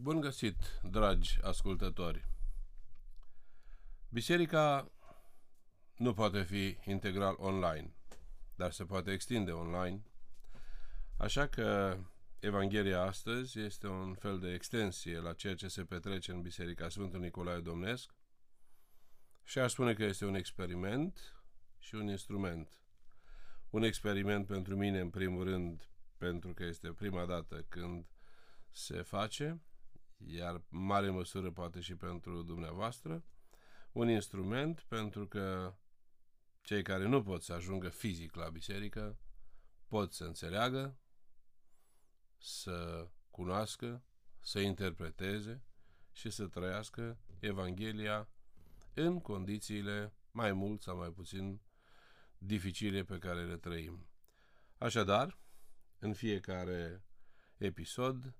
Bun găsit, dragi ascultători! Biserica nu poate fi integral online, dar se poate extinde online. Așa că Evanghelia astăzi este un fel de extensie la ceea ce se petrece în Biserica Sfântul Nicolae Domnesc și aș spune că este un experiment și un instrument. Un experiment pentru mine, în primul rând, pentru că este prima dată când se face, iar în mare măsură poate și pentru dumneavoastră, un instrument pentru că cei care nu pot să ajungă fizic la biserică pot să înțeleagă, să cunoască, să interpreteze și să trăiască Evanghelia în condițiile mai mult sau mai puțin dificile pe care le trăim. Așadar, în fiecare episod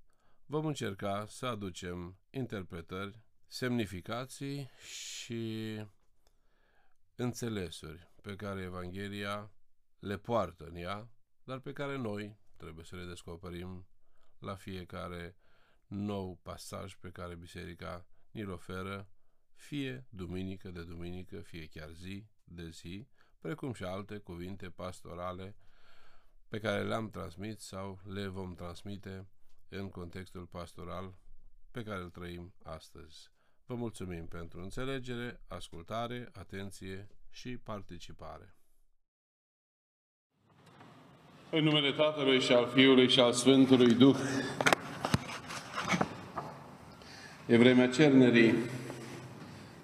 vom încerca să aducem interpretări, semnificații și înțelesuri pe care Evanghelia le poartă în ea, dar pe care noi trebuie să le descoperim la fiecare nou pasaj pe care Biserica ni-l oferă, fie duminică de duminică, fie chiar zi de zi, precum și alte cuvinte pastorale pe care le-am transmit sau le vom transmite în contextul pastoral pe care îl trăim astăzi. Vă mulțumim pentru înțelegere, ascultare, atenție și participare. În numele Tatălui și al Fiului și al Sfântului Duh. E vremea cernerii,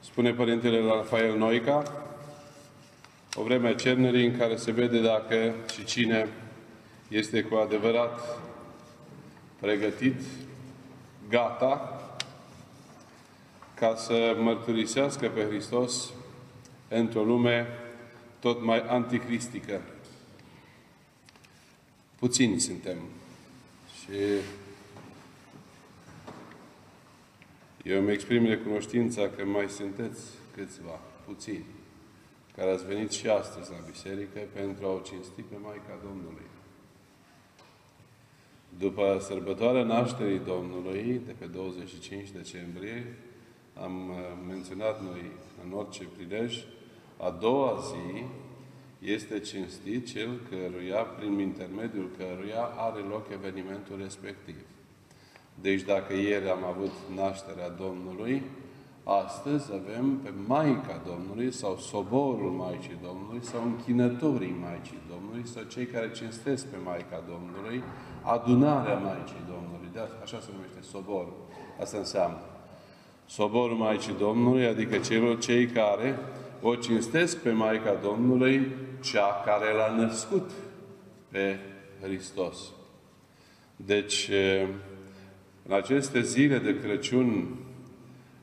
spune Părintele Rafael Noica, o vreme a cernerii în care se vede dacă și cine este cu adevărat pregătit, gata, ca să mărturisească pe Hristos într-o lume tot mai anticristică. Puțini suntem. Și eu îmi exprim recunoștința că mai sunteți câțiva, puțini, care ați venit și astăzi la biserică pentru a o cinsti pe Maica Domnului. După sărbătoarea nașterii Domnului, de pe 25 decembrie, am uh, menționat noi în orice prilej, a doua zi este cinstit cel căruia, prin intermediul căruia are loc evenimentul respectiv. Deci dacă ieri am avut nașterea Domnului, astăzi avem pe Maica Domnului sau soborul Maicii Domnului sau închinătorii Maicii Domnului sau cei care cinstesc pe Maica Domnului, adunarea Maicii Domnului. De așa se numește sobor. Asta înseamnă. Soborul Maicii Domnului, adică celor cei care o cinstesc pe Maica Domnului, cea care l-a născut pe Hristos. Deci, în aceste zile de Crăciun,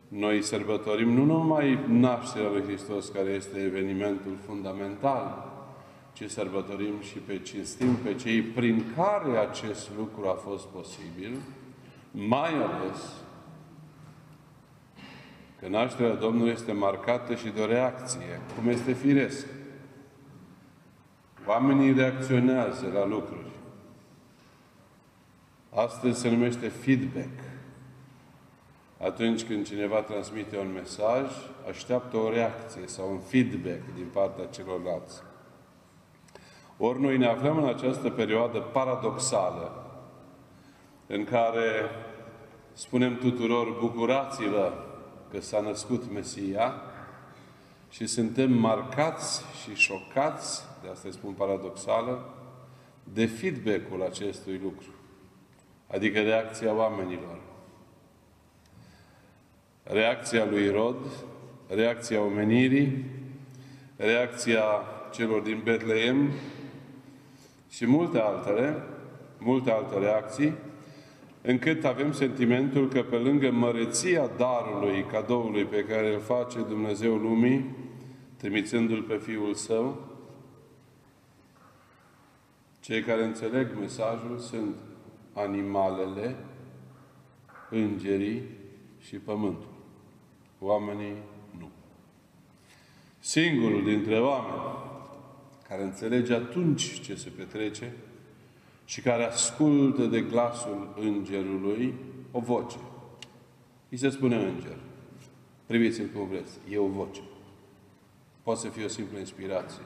noi sărbătorim nu numai nașterea lui Hristos, care este evenimentul fundamental, ci sărbătorim și pe cinstim pe cei prin care acest lucru a fost posibil, mai ales că nașterea Domnului este marcată și de o reacție, cum este firesc. Oamenii reacționează la lucruri. Astăzi se numește feedback. Atunci când cineva transmite un mesaj, așteaptă o reacție sau un feedback din partea celorlalți. Ori noi ne aflăm în această perioadă paradoxală, în care spunem tuturor, bucurați-vă că s-a născut Mesia și suntem marcați și șocați, de asta îi spun paradoxală, de feedback-ul acestui lucru. Adică reacția oamenilor. Reacția lui Rod, reacția omenirii, reacția celor din Betleem și multe altele, multe alte reacții, încât avem sentimentul că pe lângă măreția darului, cadoului pe care îl face Dumnezeu lumii, trimițându-L pe Fiul Său, cei care înțeleg mesajul sunt animalele, îngerii și pământul. Oamenii nu. Singurul dintre oameni care înțelege atunci ce se petrece și care ascultă de glasul îngerului o voce. îi se spune înger. Priviți-l cum vreți. E o voce. Poate să fie o simplă inspirație.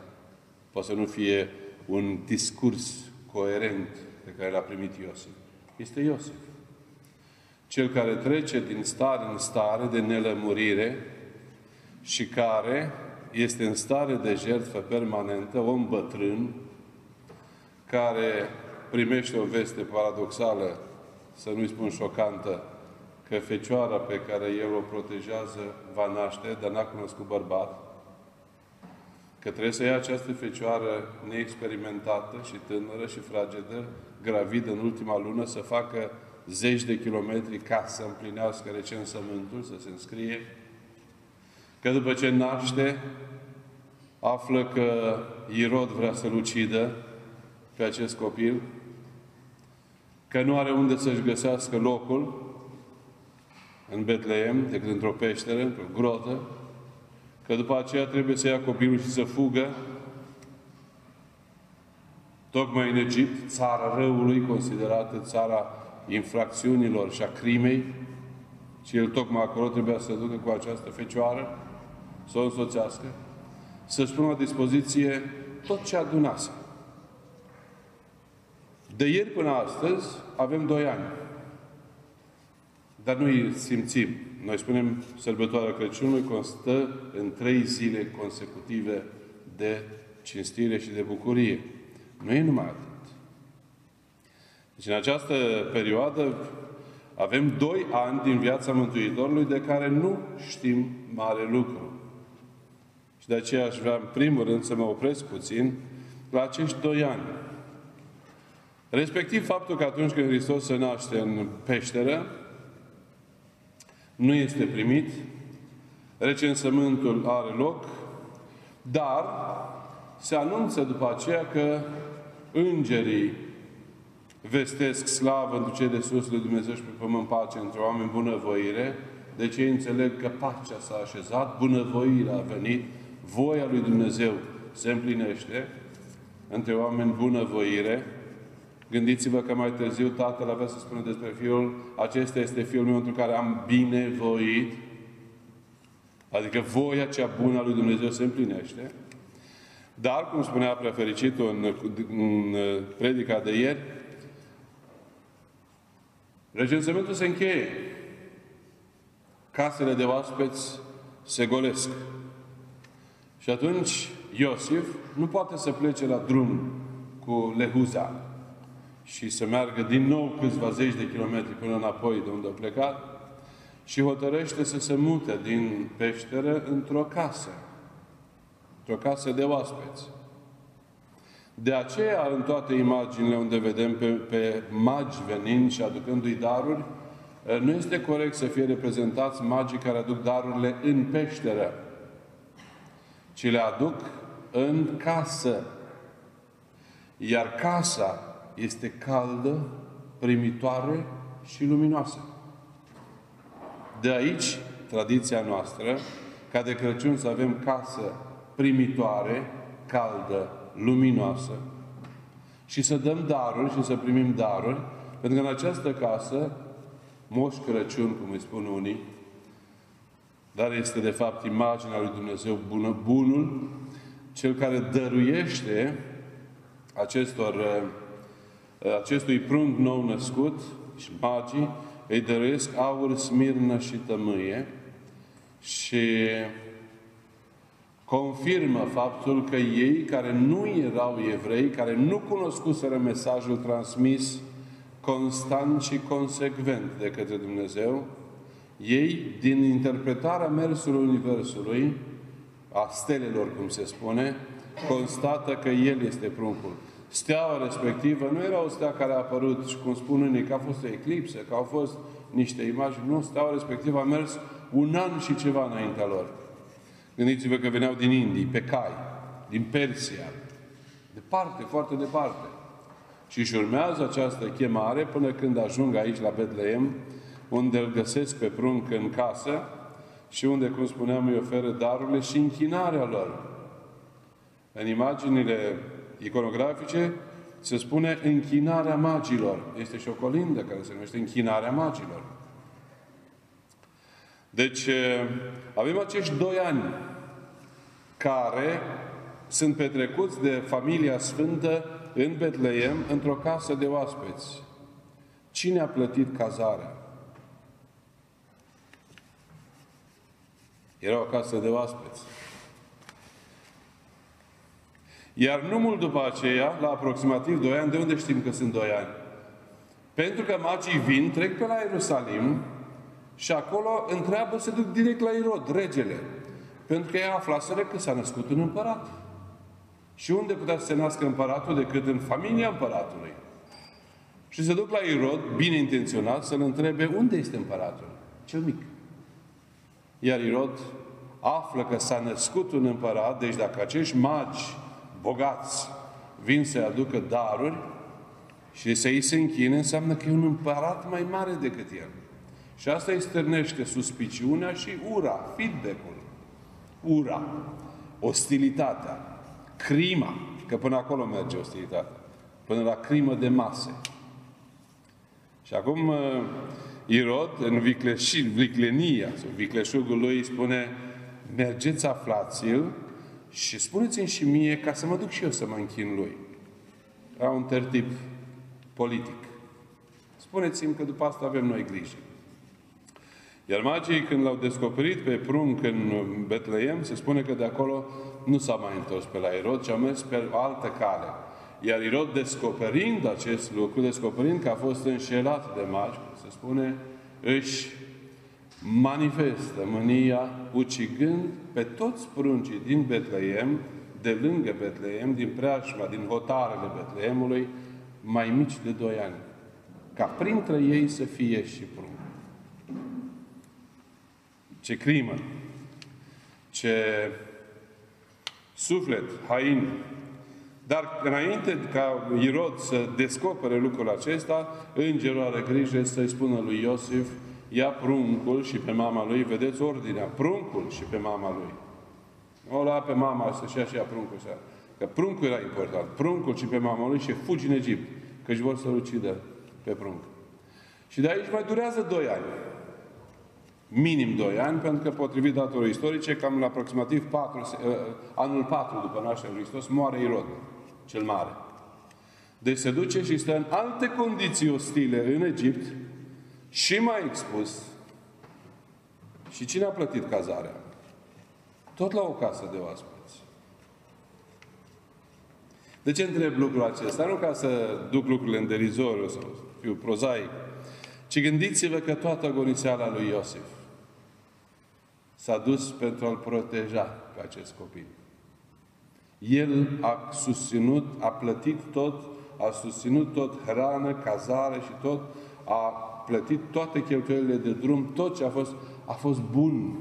Poate să nu fie un discurs coerent pe care l-a primit Iosif. Este Iosif. Cel care trece din stare în stare de nelămurire și care este în stare de jertfă permanentă, om bătrân, care primește o veste paradoxală, să nu-i spun șocantă, că fecioara pe care el o protejează va naște, dar n-a cunoscut bărbat, că trebuie să ia această fecioară neexperimentată și tânără și fragedă, gravidă în ultima lună, să facă zeci de kilometri ca să împlinească recensământul, să se înscrie, că după ce naște, află că Irod vrea să-l ucidă pe acest copil, că nu are unde să-și găsească locul în Betleem, decât într-o peșteră, într-o grotă, că după aceea trebuie să ia copilul și să fugă, tocmai în Egipt, țara răului, considerată țara infracțiunilor și a crimei, și el tocmai acolo trebuia să ducă cu această fecioară, să o însoțească, să-și pună la dispoziție tot ce adunase. De ieri până astăzi avem doi ani. Dar nu îi simțim. Noi spunem sărbătoarea Crăciunului constă în trei zile consecutive de cinstire și de bucurie. Nu e numai atât. Deci în această perioadă avem doi ani din viața Mântuitorului de care nu știm mare lucru. Și de aceea aș vrea în primul rând să mă opresc puțin la acești doi ani. Respectiv faptul că atunci când Hristos se naște în peșteră, nu este primit, recensământul are loc, dar se anunță după aceea că îngerii vestesc slavă într cei de sus lui Dumnezeu și pe pământ pace între oameni bunăvoire, deci ei înțeleg că pacea s-a așezat, bunăvoirea a venit, voia lui Dumnezeu se împlinește între oameni bunăvoire, Gândiți-vă că mai târziu Tatăl avea să spună despre Fiul, acesta este Fiul meu într care am binevoit, adică voia cea bună a lui Dumnezeu se împlinește. Dar, cum spunea prefericitul în, în predica de ieri, recensământul se încheie. Casele de oaspeți se golesc. Și atunci Iosif nu poate să plece la drum cu Lehuza și să meargă din nou câțiva zeci de kilometri până înapoi de unde a plecat și hotărăște să se mute din peșteră într-o casă. Într-o casă de oaspeți. De aceea, în toate imaginile unde vedem pe, pe magi venind și aducându-i daruri, nu este corect să fie reprezentați magii care aduc darurile în peșteră, ci le aduc în casă. Iar casa este caldă, primitoare și luminoasă. De aici, tradiția noastră, ca de Crăciun să avem casă primitoare, caldă, luminoasă și să dăm daruri și să primim daruri, pentru că în această casă, Moș Crăciun, cum îi spun unii, dar este de fapt imaginea lui Dumnezeu bună, bunul, cel care dăruiește acestor uh, acestui prunc nou născut și magii îi dăruiesc aur, smirnă și tămâie și confirmă faptul că ei care nu erau evrei, care nu cunoscuseră mesajul transmis constant și consecvent de către Dumnezeu, ei, din interpretarea mersului Universului, a stelelor, cum se spune, constată că El este pruncul. Steaua respectivă nu era o stea care a apărut și cum spun unii că a fost o eclipsă, că au fost niște imagini. Nu, steaua respectivă a mers un an și ceva înaintea lor. Gândiți-vă că veneau din Indii, pe cai, din Persia, departe, foarte departe. Și își urmează această chemare până când ajung aici la Betleem, unde îl găsesc pe prunc în casă și unde, cum spuneam, îi oferă darurile și închinarea lor. În imaginile iconografice se spune închinarea magilor. Este și o colindă care se numește închinarea magilor. Deci, avem acești doi ani care sunt petrecuți de familia sfântă în Betleem, într-o casă de oaspeți. Cine a plătit cazarea? Era o casă de oaspeți. Iar nu mult după aceea, la aproximativ 2 ani, de unde știm că sunt 2 ani? Pentru că magii vin, trec pe la Ierusalim și acolo întreabă, se duc direct la Irod, regele. Pentru că ei aflaseră că s-a născut un împărat. Și unde putea să se nască împăratul decât în familia împăratului? Și se duc la Irod, bine intenționat, să-l întrebe unde este împăratul? Cel mic. Iar Irod află că s-a născut un împărat, deci dacă acești magi bogați vin să aducă daruri și să îi se închine, înseamnă că e un împărat mai mare decât el. Și asta îi stârnește suspiciunea și ura, feedback-ul. Ura, ostilitatea, crima, că până acolo merge ostilitatea, până la crimă de mase. Și acum uh, Irod, în vicleși, viclenia, sau vicleșugul lui, spune mergeți, aflați-l și spuneți-mi și mie ca să mă duc și eu să mă închin lui. Era un tertip politic. Spuneți-mi că după asta avem noi grijă. Iar magii, când l-au descoperit pe prunc în Betleem, se spune că de acolo nu s-a mai întors pe la Irod, ci a mers pe altă cale. Iar Irod, descoperind acest lucru, descoperind că a fost înșelat de magi, se spune, își manifestă mânia ucigând pe toți pruncii din Betleem, de lângă Betleem, din preajma, din hotarele Betleemului, mai mici de doi ani. Ca printre ei să fie și prunc. Ce crimă! Ce suflet, hain. Dar înainte ca Irod să descopere lucrul acesta, îngerul are grijă să-i spună lui Iosif, ia pruncul și pe mama lui, vedeți ordinea, pruncul și pe mama lui. O lua pe mama să-și ia și ia pruncul. Să Că pruncul era important. Pruncul și pe mama lui și fugi în Egipt. Că își vor să-l ucidă pe prunc. Și de aici mai durează doi ani. Minim doi ani, pentru că potrivit datelor istorice, cam la aproximativ 4, uh, anul 4 după nașterea lui Hristos, moare Irod, cel mare. Deci se duce și stă în alte condiții ostile în Egipt, și mai expus. Și cine a plătit cazarea? Tot la o casă de oaspeți. De ce întreb lucrul acesta? Nu ca să duc lucrurile în derizoriu sau să fiu prozaic, ci gândiți-vă că toată agoniseala lui Iosif s-a dus pentru a-l proteja pe acest copil. El a susținut, a plătit tot, a susținut tot hrană, cazare și tot, a plătit toate cheltuielile de drum, tot ce a fost, a fost bun,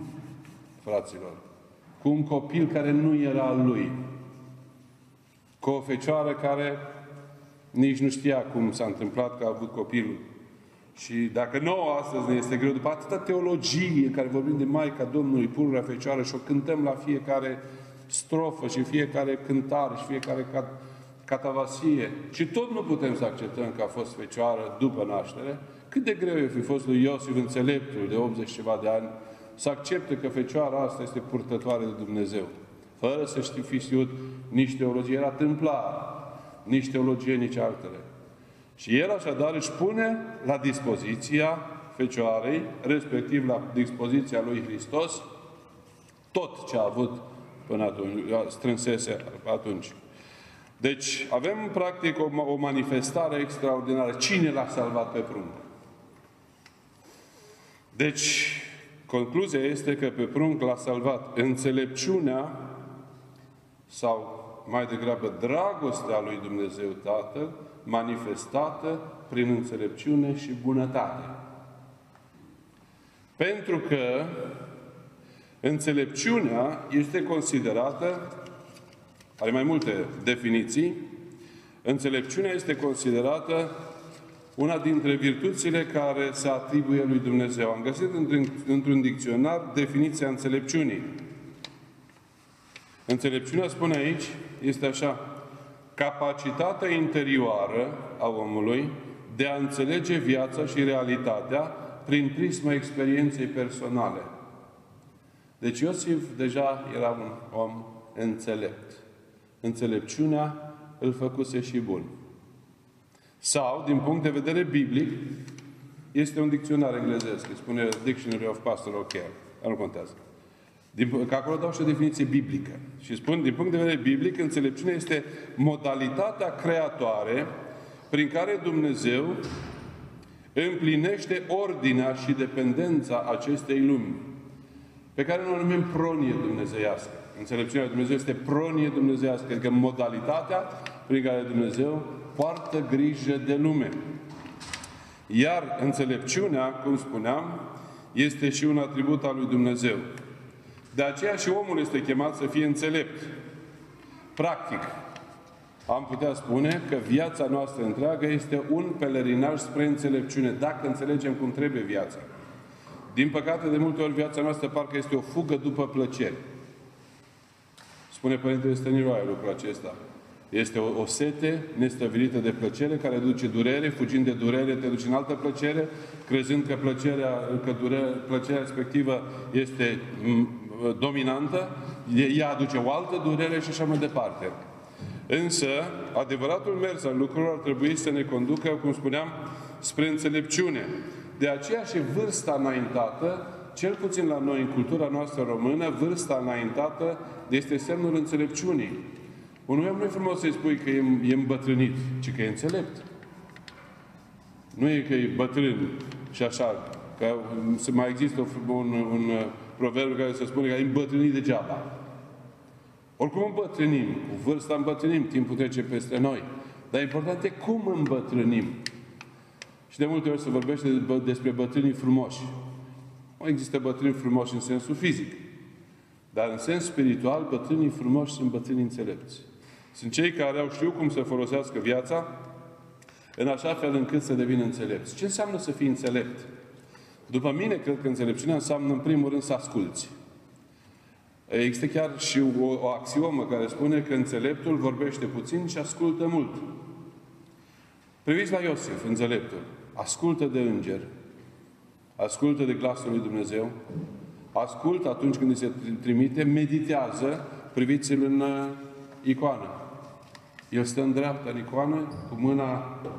fraților. Cu un copil care nu era al lui. Cu o fecioară care nici nu știa cum s-a întâmplat că a avut copilul. Și dacă nouă astăzi ne este greu, după atâta teologie în care vorbim de Maica Domnului, pururea Fecioară și o cântăm la fiecare strofă și fiecare cântare și fiecare cat, catavasie și tot nu putem să acceptăm că a fost Fecioară după naștere, cât de greu e fi fost lui Iosif înțeleptul de 80 ceva de ani să accepte că fecioara asta este purtătoare de Dumnezeu. Fără să știi fi știut nici teologie, era tâmplar, nici teologie, nici altele. Și el așadar își pune la dispoziția Fecioarei, respectiv la dispoziția lui Hristos, tot ce a avut până atunci, strânsese atunci. Deci avem practic o, o manifestare extraordinară. Cine l-a salvat pe prunc? Deci, concluzia este că pe prunc l-a salvat înțelepciunea sau mai degrabă dragostea lui Dumnezeu Tatăl, manifestată prin înțelepciune și bunătate. Pentru că înțelepciunea este considerată, are mai multe definiții, înțelepciunea este considerată una dintre virtuțile care se atribuie lui Dumnezeu. Am găsit într-un dicționar definiția înțelepciunii. Înțelepciunea, spune aici, este așa, capacitatea interioară a omului de a înțelege viața și realitatea prin prisma experienței personale. Deci Iosif deja era un om înțelept. Înțelepciunea îl făcuse și bun. Sau, din punct de vedere biblic, este un dicționar englezesc, îi spune Dictionary of Pastoral Care. Dar nu contează. Din, că acolo dau și o definiție biblică. Și spun, din punct de vedere biblic, înțelepciunea este modalitatea creatoare prin care Dumnezeu împlinește ordinea și dependența acestei lumi, pe care noi o numim pronie dumnezeiască. Înțelepciunea Dumnezeu este pronie dumnezeiască, adică modalitatea prin care Dumnezeu poartă grijă de lume. Iar înțelepciunea, cum spuneam, este și un atribut al lui Dumnezeu. De aceea și omul este chemat să fie înțelept. Practic, am putea spune că viața noastră întreagă este un pelerinaj spre înțelepciune, dacă înțelegem cum trebuie viața. Din păcate, de multe ori viața noastră parcă este o fugă după plăceri. Spune Părintele Stăniroae lucrul acesta. Este o, o sete nestăvilită de plăcere care duce durere, fugind de durere te duci în altă plăcere, crezând că plăcerea, că durere, plăcerea respectivă este dominantă, ea aduce o altă durere și așa mai departe. Însă, adevăratul mers al lucrurilor ar trebui să ne conducă, cum spuneam, spre înțelepciune. De aceea și vârsta înaintată, cel puțin la noi, în cultura noastră română, vârsta înaintată este semnul înțelepciunii. Unul om nu e frumos să-i spui că e, e îmbătrânit, ci că e înțelept. Nu e că e bătrân și așa, că mai există un, un, un proverb care se spune că e îmbătrânit degeaba. Oricum îmbătrânim, cu vârsta îmbătrânim, timpul trece peste noi. Dar important e cum îmbătrânim. Și de multe ori se vorbește despre bătrânii frumoși. Nu există bătrâni frumoși în sensul fizic. Dar în sens spiritual, bătrânii frumoși sunt bătrâni înțelepți. Sunt cei care au știut cum să folosească viața în așa fel încât să devină înțelepți. Ce înseamnă să fii înțelept? După mine, cred că înțelepciunea înseamnă, în primul rând, să asculți. Există chiar și o, o axiomă care spune că înțeleptul vorbește puțin și ascultă mult. Priviți la Iosif, înțeleptul. Ascultă de înger. Ascultă de glasul lui Dumnezeu. Ascultă atunci când îi se trimite. Meditează. Priviți-l în uh, icoană. El stă în dreapta în icoană, cu mâna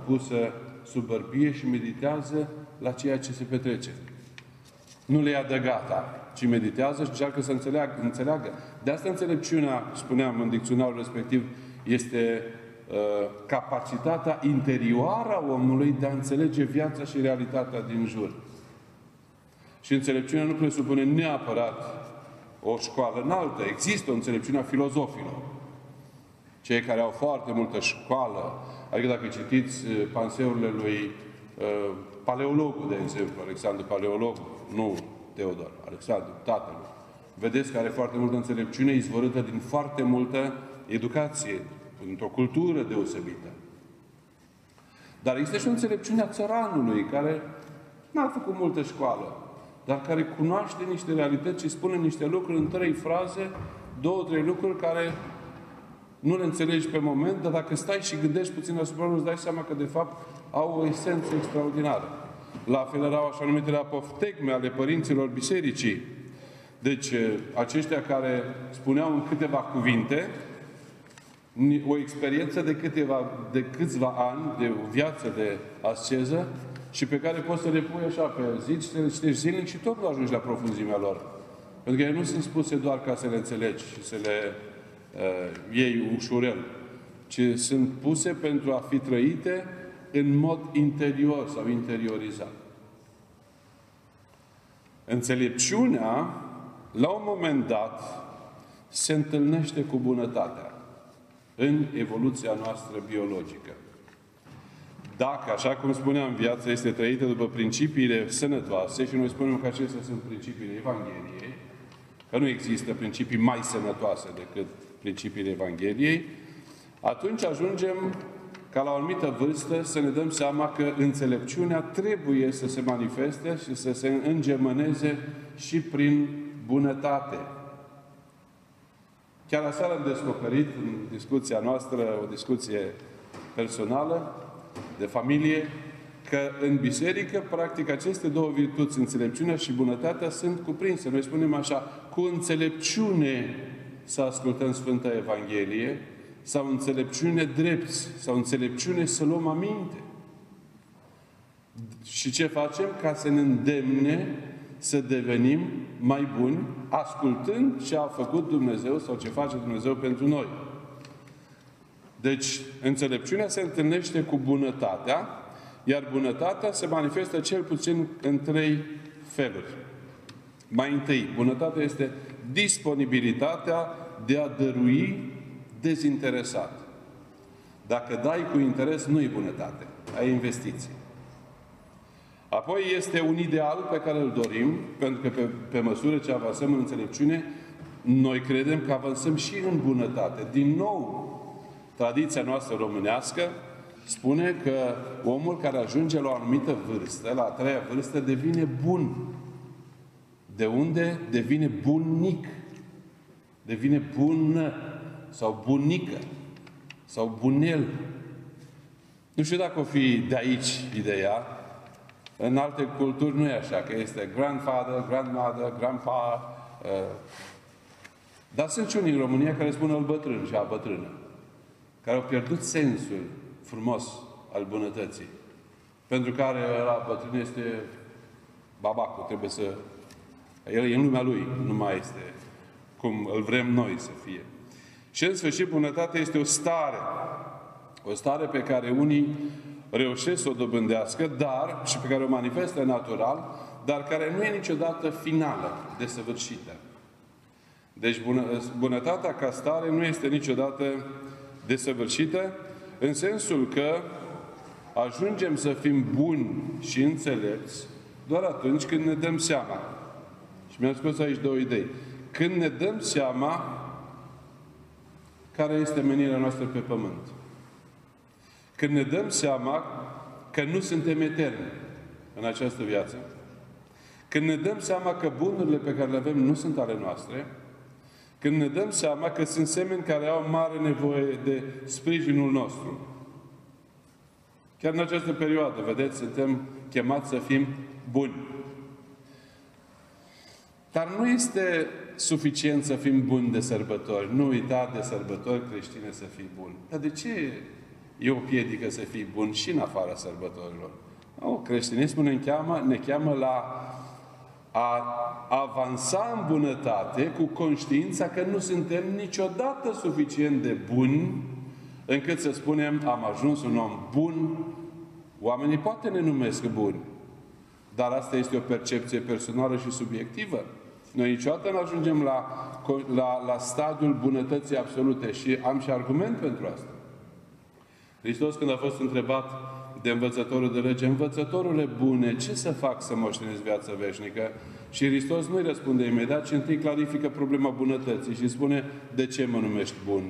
pusă sub bărbie și meditează la ceea ce se petrece. Nu le ia de gata ci meditează și încearcă să înțeleagă. înțeleagă. De asta înțelepciunea, spuneam în dicționarul respectiv, este uh, capacitatea interioară a omului de a înțelege viața și realitatea din jur. Și înțelepciunea nu presupune neapărat o școală înaltă. Există o înțelepciune a filozofilor. Cei care au foarte multă școală, adică dacă citiți uh, panseurile lui uh, Paleologul, de exemplu, Alexandru Paleologul, nu Teodor, Alexandru, tatălui. Vedeți că are foarte multă înțelepciune izvorâtă din foarte multă educație, într-o cultură deosebită. Dar există și o înțelepciune a țăranului, care n-a făcut multă școală, dar care cunoaște niște realități și spune niște lucruri în trei fraze, două, trei lucruri care nu le înțelegi pe moment, dar dacă stai și gândești puțin asupra lor, îți dai seama că de fapt au o esență extraordinară. La fel erau așa numitele apoftegme ale părinților bisericii. Deci, aceștia care spuneau în câteva cuvinte, o experiență de, câteva, de câțiva ani, de o viață de asceză, și pe care poți să le pui așa pe zi și să le citești zilnic și tot nu ajungi la profunzimea lor. Pentru că ele nu sunt spuse doar ca să le înțelegi și să le uh, iei ușurel, ci sunt puse pentru a fi trăite în mod interior sau interiorizat. Înțelepciunea, la un moment dat, se întâlnește cu bunătatea în evoluția noastră biologică. Dacă, așa cum spuneam, viața este trăită după principiile sănătoase și noi spunem că acestea sunt principiile Evangheliei, că nu există principii mai sănătoase decât principiile Evangheliei, atunci ajungem ca la o anumită vârstă să ne dăm seama că înțelepciunea trebuie să se manifeste și să se îngemăneze și prin bunătate. Chiar aseară am descoperit în discuția noastră, o discuție personală, de familie, că în biserică, practic, aceste două virtuți, înțelepciunea și bunătatea, sunt cuprinse. Noi spunem așa, cu înțelepciune să ascultăm Sfânta Evanghelie, sau înțelepciune drepți, sau înțelepciune să luăm aminte. Și ce facem? Ca să ne îndemne să devenim mai buni, ascultând ce a făcut Dumnezeu sau ce face Dumnezeu pentru noi. Deci, înțelepciunea se întâlnește cu bunătatea, iar bunătatea se manifestă cel puțin în trei feluri. Mai întâi, bunătatea este disponibilitatea de a dărui dezinteresat. Dacă dai cu interes, nu e bunătate, ai investiții. Apoi este un ideal pe care îl dorim, pentru că pe, pe măsură ce avansăm în înțelepciune, noi credem că avansăm și în bunătate. Din nou, tradiția noastră românească spune că omul care ajunge la o anumită vârstă, la a treia vârstă, devine bun. De unde devine bunic? Devine bună sau bunică sau bunel. Nu știu dacă o fi de aici ideea, în alte culturi nu e așa, că este grandfather, grandmother, grandpa. Uh, dar sunt și unii în România care spun al bătrân și a bătrână, care au pierdut sensul frumos al bunătății. Pentru care la bătrân este babacul, trebuie să... El e în lumea lui, nu mai este cum îl vrem noi să fie. Și în sfârșit, bunătatea este o stare. O stare pe care unii reușesc să o dobândească, dar, și pe care o manifestă natural, dar care nu e niciodată finală, desăvârșită. Deci bună, bunătatea ca stare nu este niciodată desăvârșită, în sensul că ajungem să fim buni și înțelepți doar atunci când ne dăm seama. Și mi-am scos aici două idei. Când ne dăm seama care este menirea noastră pe pământ. Când ne dăm seama că nu suntem eterni în această viață, când ne dăm seama că bunurile pe care le avem nu sunt ale noastre, când ne dăm seama că sunt semeni care au mare nevoie de sprijinul nostru. Chiar în această perioadă, vedeți, suntem chemați să fim buni. Dar nu este suficient să fim buni de sărbători. Nu uita de sărbători creștine să fii bun. Dar de ce e o piedică să fii bun și în afara sărbătorilor? O, creștinismul ne cheamă, ne cheamă la a avansa în bunătate cu conștiința că nu suntem niciodată suficient de buni încât să spunem am ajuns un om bun. Oamenii poate ne numesc buni, dar asta este o percepție personală și subiectivă. Noi niciodată nu ajungem la, la, la stadiul bunătății absolute și am și argument pentru asta. Hristos când a fost întrebat de învățătorul de lege, învățătorule bune, ce să fac să moștenesc viața veșnică? Și Hristos nu-i răspunde imediat, ci întâi clarifică problema bunătății și spune, de ce mă numești bun?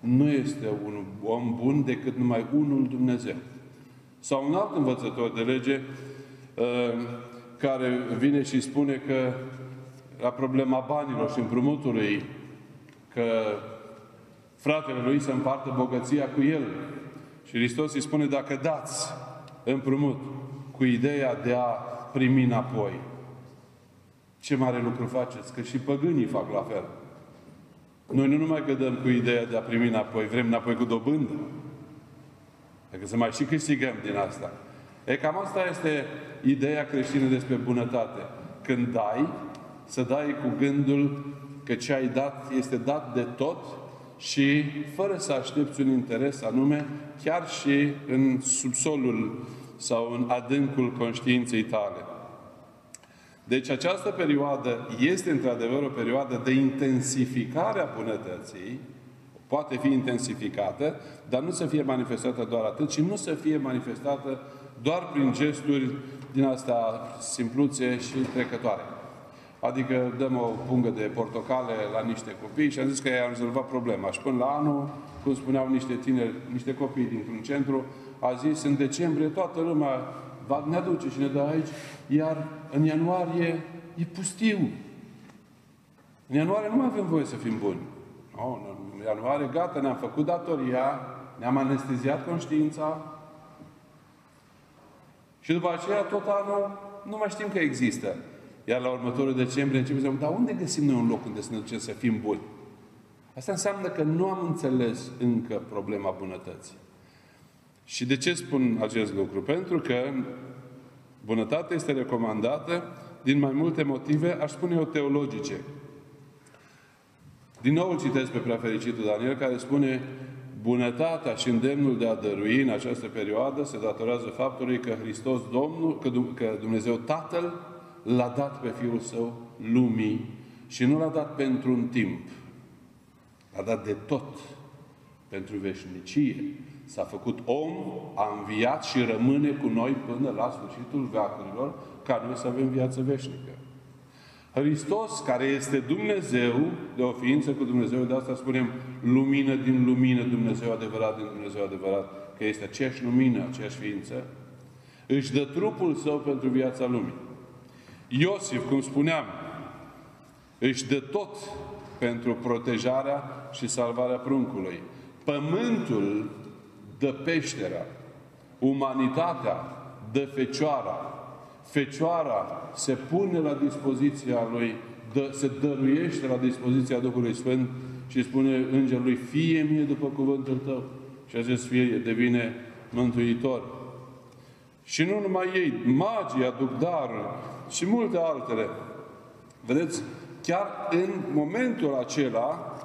Nu este un om bun decât numai unul Dumnezeu. Sau un alt învățător de lege uh, care vine și spune că la problema banilor și împrumutului, că fratele lui să împartă bogăția cu el. Și Hristos îi spune, dacă dați împrumut cu ideea de a primi înapoi, ce mare lucru faceți? Că și păgânii fac la fel. Noi nu numai că dăm cu ideea de a primi înapoi, vrem înapoi cu dobândă. Adică să mai și câștigăm din asta. E cam asta este ideea creștină despre bunătate. Când dai, să dai cu gândul că ce ai dat este dat de tot și fără să aștepți un interes anume, chiar și în subsolul sau în adâncul conștiinței tale. Deci această perioadă este într-adevăr o perioadă de intensificare a bunătății, poate fi intensificată, dar nu să fie manifestată doar atât, ci nu să fie manifestată doar prin gesturi din asta simpluțe și trecătoare. Adică dăm o pungă de portocale la niște copii și am zis că i-am rezolvat problema. Și până la anul, cum spuneau niște tineri, niște copii dintr-un centru, a zis, în decembrie toată lumea va ne aduce și ne dă aici, iar în ianuarie e pustiu. În ianuarie nu mai avem voie să fim buni. No, în ianuarie, gata, ne-am făcut datoria, ne-am anesteziat conștiința, Și după aceea, tot anul, nu mai știm că există. Iar la următorul decembrie începem să dar unde găsim noi un loc unde să ne ducem să fim buni? Asta înseamnă că nu am înțeles încă problema bunătății. Și de ce spun acest lucru? Pentru că bunătatea este recomandată din mai multe motive, aș spune eu, teologice. Din nou îl citesc pe prefericitul Daniel, care spune bunătatea și îndemnul de a dărui în această perioadă se datorează faptului că Hristos Domnul, că Dumnezeu Tatăl l-a dat pe Fiul Său lumii și nu l-a dat pentru un timp. L-a dat de tot pentru veșnicie. S-a făcut om, a înviat și rămâne cu noi până la sfârșitul veacurilor, ca noi să avem viață veșnică. Hristos, care este Dumnezeu, de o ființă cu Dumnezeu, de asta spunem lumină din lumină, Dumnezeu adevărat din Dumnezeu adevărat, că este aceeași lumină, aceeași ființă, își dă trupul său pentru viața lumii. Iosif, cum spuneam, își dă tot pentru protejarea și salvarea pruncului. Pământul dă peștera, umanitatea dă fecioara, Fecioara se pune la dispoziția lui, dă, se dăruiește la dispoziția Duhului Sfânt și spune îngerului, fie mie după cuvântul tău. Și acest fie devine mântuitor. Și nu numai ei, magii aduc daruri și multe altele. Vedeți, chiar în momentul acela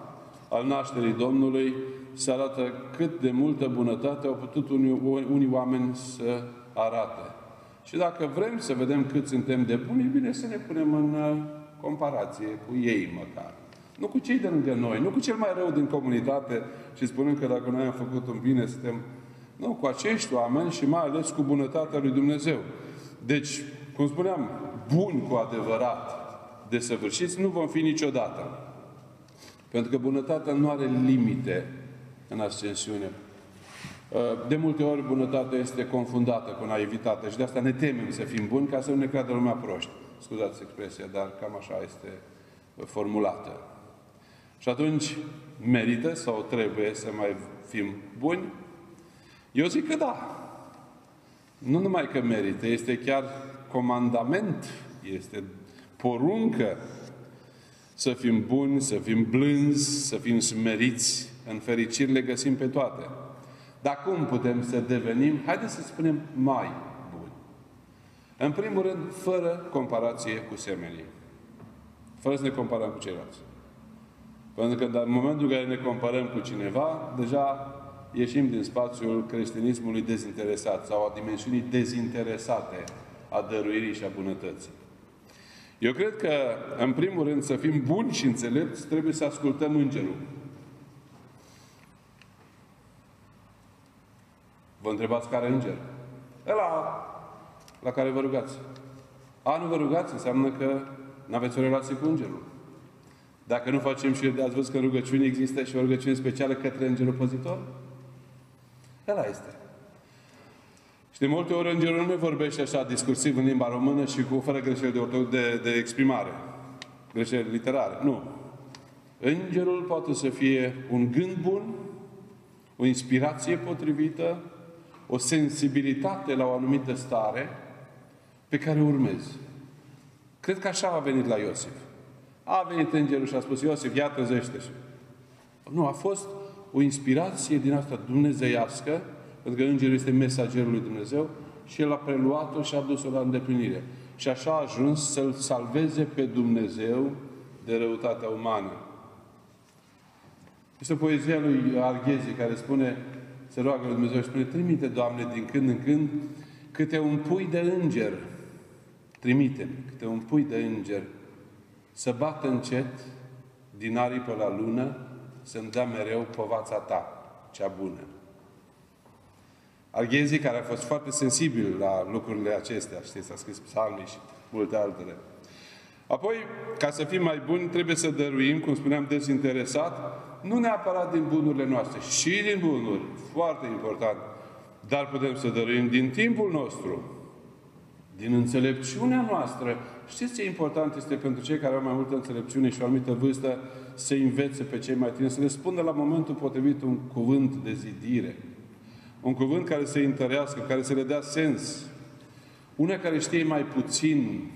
al nașterii Domnului se arată cât de multă bunătate au putut unii, unii oameni să arate. Și dacă vrem să vedem cât suntem de buni, e bine să ne punem în uh, comparație cu ei măcar. Nu cu cei de lângă noi, nu cu cel mai rău din comunitate și spunem că dacă noi am făcut un bine, suntem... Nu, cu acești oameni și mai ales cu bunătatea lui Dumnezeu. Deci, cum spuneam, buni cu adevărat, desăvârșiți, nu vom fi niciodată. Pentru că bunătatea nu are limite în ascensiune de multe ori bunătatea este confundată cu naivitate și de asta ne temem să fim buni ca să nu ne creadă lumea proști. Scuzați expresia, dar cam așa este formulată. Și atunci merită sau trebuie să mai fim buni? Eu zic că da. Nu numai că merită, este chiar comandament, este poruncă să fim buni, să fim blânzi, să fim smeriți. În fericiri le găsim pe toate. Dar cum putem să devenim, haideți să spunem, mai buni? În primul rând, fără comparație cu semenii. Fără să ne comparăm cu ceilalți. Pentru că în momentul în care ne comparăm cu cineva, deja ieșim din spațiul creștinismului dezinteresat sau a dimensiunii dezinteresate a dăruirii și a bunătății. Eu cred că, în primul rând, să fim buni și înțelepți, trebuie să ascultăm Îngerul. Vă întrebați care înger? Ăla la care vă rugați. A, nu vă rugați, înseamnă că nu aveți o relație cu îngerul. Dacă nu facem și ați văzut că în rugăciune există și o rugăciune specială către îngerul păzitor? Ăla este. Și de multe ori îngerul nu ne vorbește așa discursiv în limba română și cu fără greșeli de, de, de exprimare. Greșeli literare. Nu. Îngerul poate să fie un gând bun, o inspirație potrivită, o sensibilitate la o anumită stare pe care o urmezi. Cred că așa a venit la Iosif. A venit îngerul și a spus, Iosif, ia trezește -și. Nu, a fost o inspirație din asta dumnezeiască, pentru că îngerul este mesagerul lui Dumnezeu, și el a preluat-o și a dus-o la îndeplinire. Și așa a ajuns să-l salveze pe Dumnezeu de răutatea umană. Este poezia lui Arghezi care spune se roagă lui Dumnezeu și spune, trimite, Doamne, din când în când, câte un pui de înger, trimite câte un pui de înger, să bată încet din aripă la lună, să-mi dea mereu povața ta, cea bună. Arghezii, care a fost foarte sensibil la lucrurile acestea, știți, a scris psalmii și multe altele. Apoi, ca să fim mai buni, trebuie să dăruim, cum spuneam, dezinteresat, nu neapărat din bunurile noastre, și din bunuri, foarte important, dar putem să dăruim din timpul nostru, din înțelepciunea noastră. Știți ce important este pentru cei care au mai multă înțelepciune și o anumită vârstă să învețe pe cei mai tineri, să le spună la momentul potrivit un cuvânt de zidire. Un cuvânt care să-i întărească, care să le dea sens. Una care știe mai puțin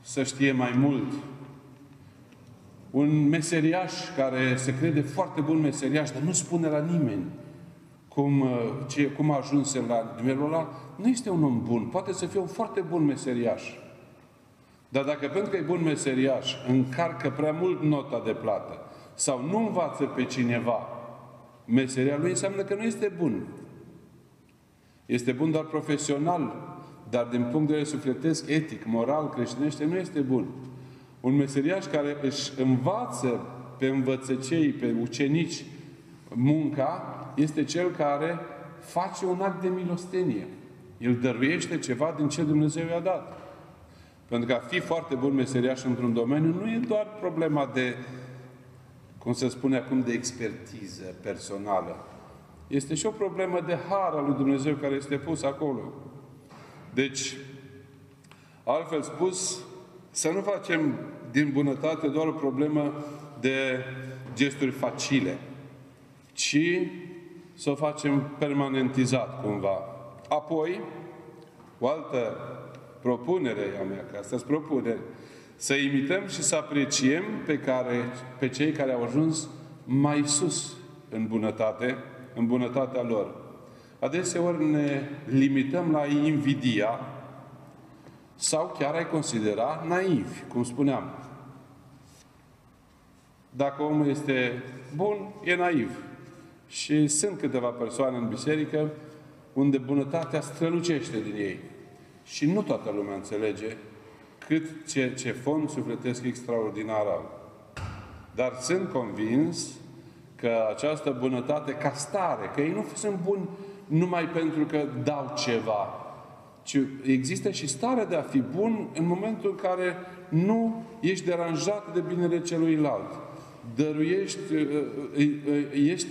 să știe mai mult. Un meseriaș care se crede foarte bun meseriaș, dar nu spune la nimeni cum, uh, ce, cum a ajuns la nivelul ăla, nu este un om bun. Poate să fie un foarte bun meseriaș. Dar dacă pentru că e bun meseriaș, încarcă prea mult nota de plată sau nu învață pe cineva meseria lui, înseamnă că nu este bun. Este bun doar profesional, dar din punct de vedere sufletesc, etic, moral, creștinește, nu este bun. Un meseriaș care își învață pe învățăcei, pe ucenici, munca, este cel care face un act de milostenie. El dăruiește ceva din ce Dumnezeu i-a dat. Pentru că a fi foarte bun meseriaș într-un domeniu nu e doar problema de, cum se spune acum, de expertiză personală. Este și o problemă de har al lui Dumnezeu care este pus acolo. Deci, altfel spus, să nu facem din bunătate doar o problemă de gesturi facile, ci să o facem permanentizat cumva. Apoi, o altă propunere a mea, că asta propunere, să imităm și să apreciem pe, care, pe cei care au ajuns mai sus în bunătate, în bunătatea lor. Adeseori ne limităm la invidia sau chiar ai considera naivi, cum spuneam. Dacă omul este bun, e naiv. Și sunt câteva persoane în biserică unde bunătatea strălucește din ei. Și nu toată lumea înțelege cât ce, ce fond sufletesc extraordinar au. Dar sunt convins că această bunătate ca stare, că ei nu sunt buni numai pentru că dau ceva, ci există și starea de a fi bun în momentul în care nu ești deranjat de binele celuilalt. Dăruiești, ești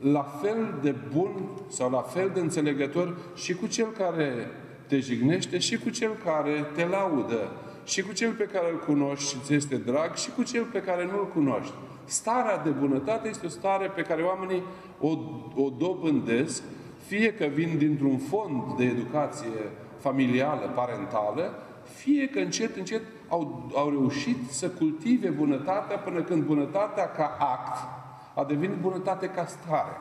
la fel de bun sau la fel de înțelegător și cu cel care te jignește și cu cel care te laudă și cu cel pe care îl cunoști și ți este drag și cu cel pe care nu îl cunoști. Starea de bunătate este o stare pe care oamenii o, o dobândesc, fie că vin dintr-un fond de educație familială, parentală, fie că încet, încet au, au reușit să cultive bunătatea până când bunătatea ca act a devenit bunătate ca stare.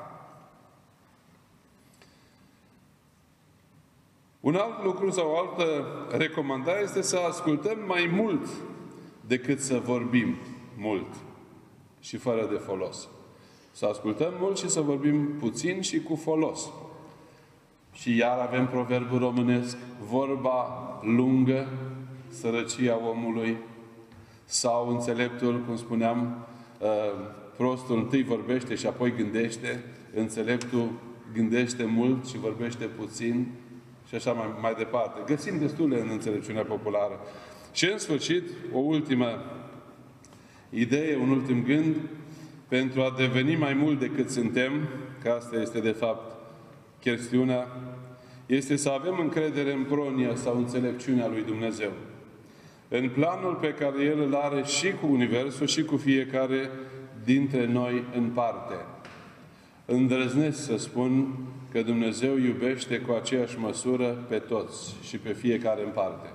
Un alt lucru sau o altă recomandare este să ascultăm mai mult decât să vorbim mult și fără de folos. Să ascultăm mult și să vorbim puțin și cu folos. Și iar avem proverbul românesc, vorba lungă, sărăcia omului, sau înțeleptul, cum spuneam, uh, prostul întâi vorbește și apoi gândește, înțeleptul gândește mult și vorbește puțin și așa mai, mai departe. Găsim destule în înțelepciunea populară. Și în sfârșit, o ultimă idee, un ultim gând, pentru a deveni mai mult decât suntem, că asta este de fapt chestiunea, este să avem încredere în pronia sau înțelepciunea lui Dumnezeu. În planul pe care El îl are și cu Universul și cu fiecare dintre noi în parte. Îndrăznesc să spun că Dumnezeu iubește cu aceeași măsură pe toți și pe fiecare în parte.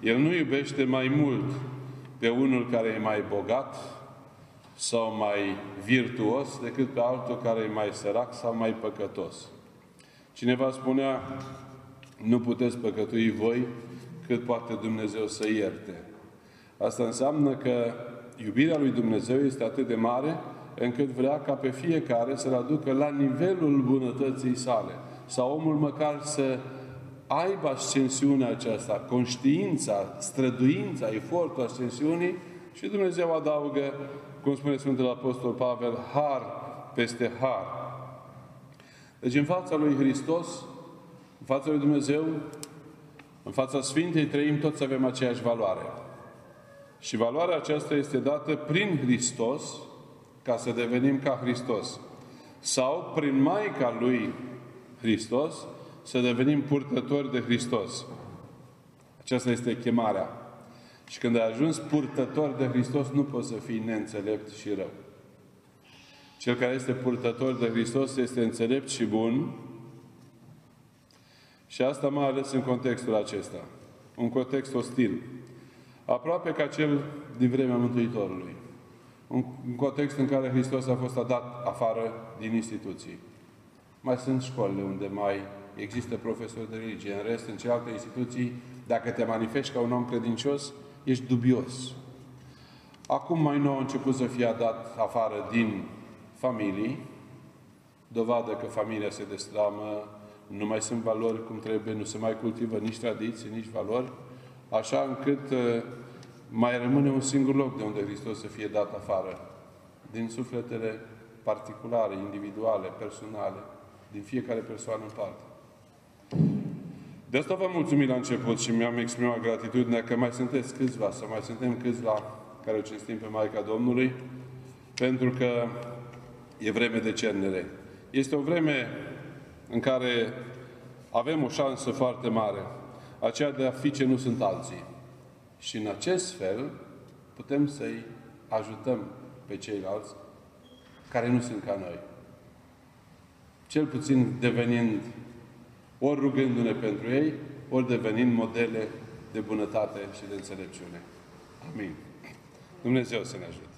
El nu iubește mai mult pe unul care e mai bogat sau mai virtuos decât pe altul care e mai sărac sau mai păcătos. Cineva spunea, nu puteți păcătui voi cât poate Dumnezeu să ierte. Asta înseamnă că iubirea lui Dumnezeu este atât de mare încât vrea ca pe fiecare să-l aducă la nivelul bunătății sale. Sau omul măcar să aibă ascensiunea aceasta, conștiința, străduința, efortul ascensiunii și Dumnezeu adaugă, cum spune Sfântul Apostol Pavel, har peste har. Deci în fața lui Hristos, în fața lui Dumnezeu, în fața Sfintei Trăim, toți avem aceeași valoare. Și valoarea aceasta este dată prin Hristos, ca să devenim ca Hristos. Sau prin Maica lui Hristos, să devenim purtători de Hristos. Aceasta este chemarea. Și când ai ajuns purtător de Hristos, nu poți să fii neînțelept și rău. Cel care este purtător de Hristos este înțelept și bun Și asta mai ales în contextul acesta. Un context ostil. Aproape ca cel din vremea Mântuitorului. Un context în care Hristos a fost dat afară din instituții. Mai sunt școlile unde mai există profesori de religie. În rest, în celelalte instituții, dacă te manifesti ca un om credincios, ești dubios. Acum mai nou a început să fie dat afară din familii, dovadă că familia se destramă, nu mai sunt valori cum trebuie, nu se mai cultivă nici tradiții, nici valori, așa încât uh, mai rămâne un singur loc de unde Hristos să fie dat afară, din sufletele particulare, individuale, personale, din fiecare persoană în parte. De asta vă mulțumim la început și mi-am exprimat gratitudinea că mai sunteți câțiva, să mai suntem câțiva care o cinstim pe Maica Domnului, pentru că e vreme de cernere. Este o vreme în care avem o șansă foarte mare, aceea de a fi ce nu sunt alții. Și în acest fel putem să-i ajutăm pe ceilalți care nu sunt ca noi. Cel puțin devenind, ori rugându-ne pentru ei, ori devenind modele de bunătate și de înțelepciune. Amin. Dumnezeu să ne ajute.